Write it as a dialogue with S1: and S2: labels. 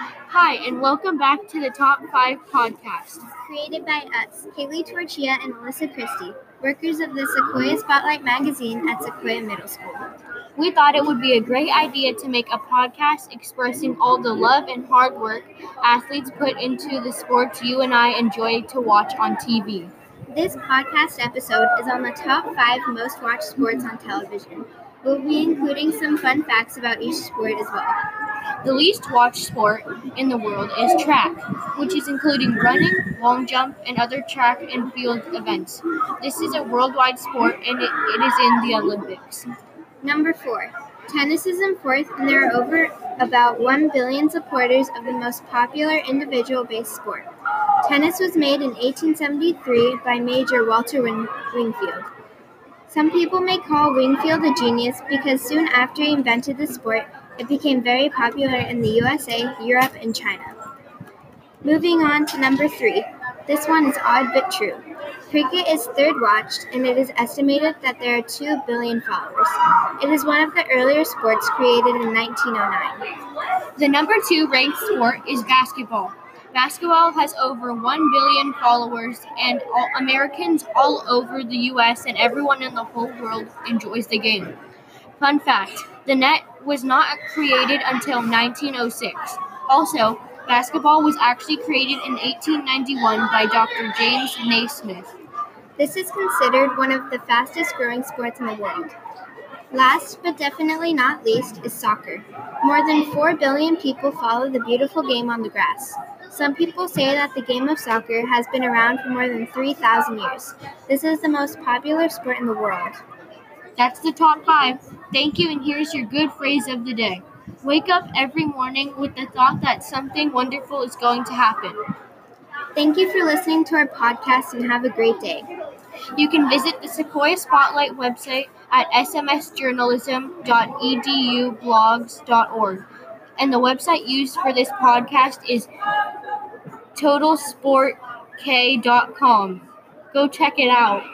S1: Hi, and welcome back to the Top 5 podcast.
S2: Created by us, Kaylee Torchia and Alyssa Christie, workers of the Sequoia Spotlight magazine at Sequoia Middle School.
S1: We thought it would be a great idea to make a podcast expressing all the love and hard work athletes put into the sports you and I enjoy to watch on TV.
S2: This podcast episode is on the top five most watched sports on television. We'll be including some fun facts about each sport as well.
S1: The least watched sport in the world is track, which is including running, long jump, and other track and field events. This is a worldwide sport and it, it is in the Olympics.
S2: Number four, tennis is in fourth, and there are over about 1 billion supporters of the most popular individual based sport. Tennis was made in 1873 by Major Walter Wing- Wingfield. Some people may call Wingfield a genius because soon after he invented the sport, it became very popular in the USA, Europe, and China. Moving on to number three. This one is odd but true. Cricket is third watched, and it is estimated that there are 2 billion followers. It is one of the earlier sports created in 1909.
S1: The number two ranked sport is basketball. Basketball has over 1 billion followers, and all Americans all over the US and everyone in the whole world enjoys the game. Fun fact the net was not created until 1906. Also, basketball was actually created in 1891 by Dr. James Naismith.
S2: This is considered one of the fastest growing sports in the world. Last but definitely not least is soccer. More than 4 billion people follow the beautiful game on the grass. Some people say that the game of soccer has been around for more than 3,000 years. This is the most popular sport in the world.
S1: That's the top five. Thank you, and here's your good phrase of the day. Wake up every morning with the thought that something wonderful is going to happen.
S2: Thank you for listening to our podcast and have a great day.
S1: You can visit the Sequoia Spotlight website at smsjournalism.edublogs.org. And the website used for this podcast is totalsportek.com. Go check it out.